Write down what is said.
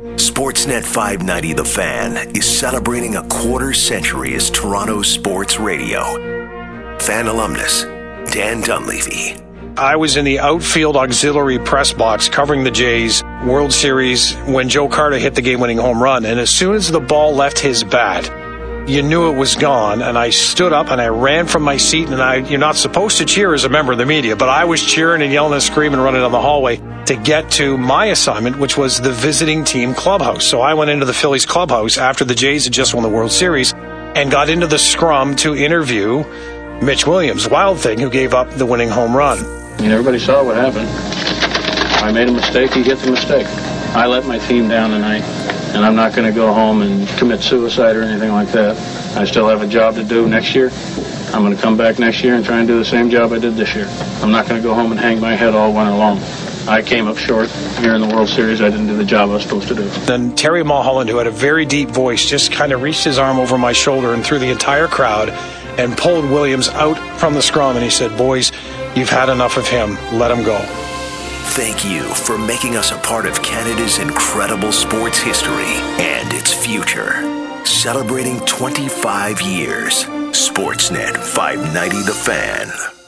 Sportsnet 590 The Fan is celebrating a quarter century as Toronto sports radio. Fan alumnus Dan Dunleavy. I was in the outfield auxiliary press box covering the Jays World Series when Joe Carter hit the game winning home run. And as soon as the ball left his bat, you knew it was gone. And I stood up and I ran from my seat. And I, you're not supposed to cheer as a member of the media, but I was cheering and yelling and screaming, running down the hallway to get to my assignment, which was the visiting team clubhouse. So I went into the Phillies clubhouse after the Jays had just won the World Series and got into the scrum to interview Mitch Williams, Wild Thing, who gave up the winning home run. I mean, everybody saw what happened. I made a mistake, he gets a mistake. I let my team down tonight, and I'm not going to go home and commit suicide or anything like that. I still have a job to do next year. I'm going to come back next year and try and do the same job I did this year. I'm not going to go home and hang my head all winter long. I came up short here in the World Series. I didn't do the job I was supposed to do. Then Terry Mulholland, who had a very deep voice, just kind of reached his arm over my shoulder and through the entire crowd and pulled Williams out from the scrum. And he said, Boys, you've had enough of him. Let him go. Thank you for making us a part of Canada's incredible sports history and its future. Celebrating 25 years. Sportsnet 590 The Fan.